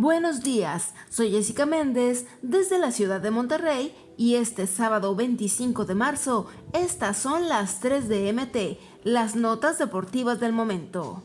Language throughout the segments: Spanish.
Buenos días, soy Jessica Méndez desde la ciudad de Monterrey y este sábado 25 de marzo estas son las 3 de MT, las notas deportivas del momento.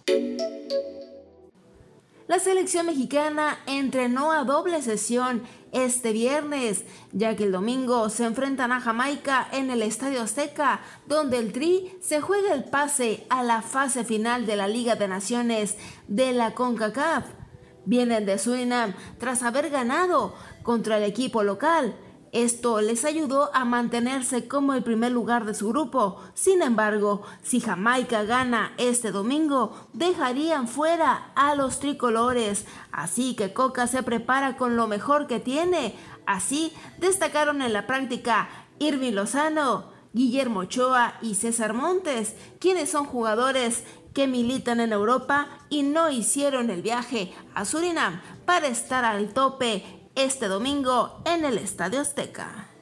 La selección mexicana entrenó a doble sesión este viernes, ya que el domingo se enfrentan a Jamaica en el Estadio Azteca, donde el Tri se juega el pase a la fase final de la Liga de Naciones de la CONCACAF vienen de Surinam tras haber ganado contra el equipo local. Esto les ayudó a mantenerse como el primer lugar de su grupo. Sin embargo, si Jamaica gana este domingo, dejarían fuera a los tricolores. Así que Coca se prepara con lo mejor que tiene. Así destacaron en la práctica Irving Lozano, Guillermo Ochoa y César Montes, quienes son jugadores que militan en Europa y no hicieron el viaje a Surinam para estar al tope este domingo en el Estadio Azteca.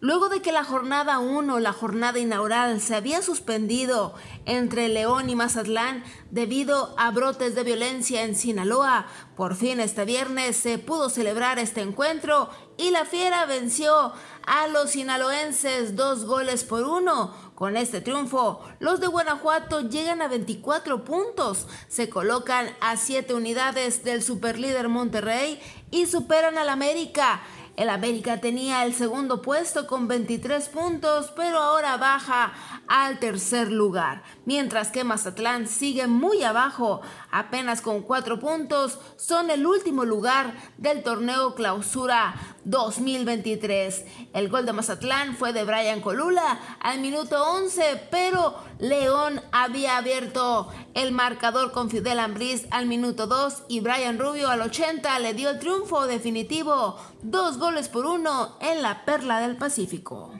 Luego de que la jornada 1, la jornada inaugural, se había suspendido entre León y Mazatlán debido a brotes de violencia en Sinaloa, por fin este viernes se pudo celebrar este encuentro y la Fiera venció a los sinaloenses dos goles por uno. Con este triunfo, los de Guanajuato llegan a 24 puntos, se colocan a 7 unidades del superlíder Monterrey y superan al América. El América tenía el segundo puesto con 23 puntos, pero ahora baja al tercer lugar, mientras que Mazatlán sigue muy abajo, apenas con 4 puntos, son el último lugar del torneo clausura 2023. El gol de Mazatlán fue de Brian Colula al minuto 11, pero León había abierto el marcador con Fidel Ambriz al minuto 2 y Brian Rubio al 80 le dio el triunfo definitivo, dos goles por uno en la Perla del Pacífico.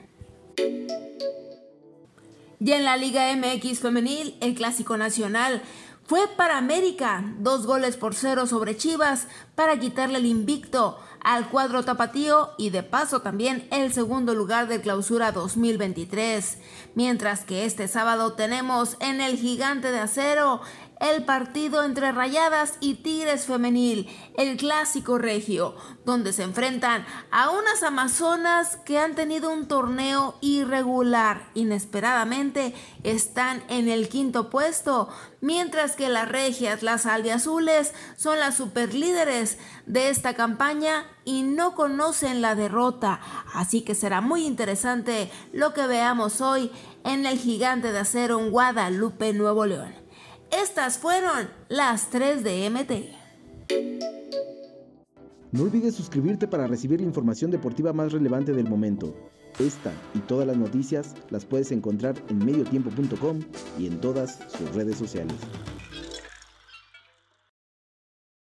Y en la Liga MX femenil, el clásico nacional fue para América, dos goles por cero sobre Chivas para quitarle el invicto al cuadro tapatío y de paso también el segundo lugar de clausura 2023. Mientras que este sábado tenemos en el gigante de acero el partido entre Rayadas y Tigres Femenil, el clásico regio, donde se enfrentan a unas amazonas que han tenido un torneo irregular. Inesperadamente están en el quinto puesto, mientras que las regias, las albiazules, son las superlíderes de esta campaña y no conocen la derrota. Así que será muy interesante lo que veamos hoy en el gigante de acero en Guadalupe, Nuevo León. Estas fueron las 3 de MT. No olvides suscribirte para recibir la información deportiva más relevante del momento. Esta y todas las noticias las puedes encontrar en mediotiempo.com y en todas sus redes sociales.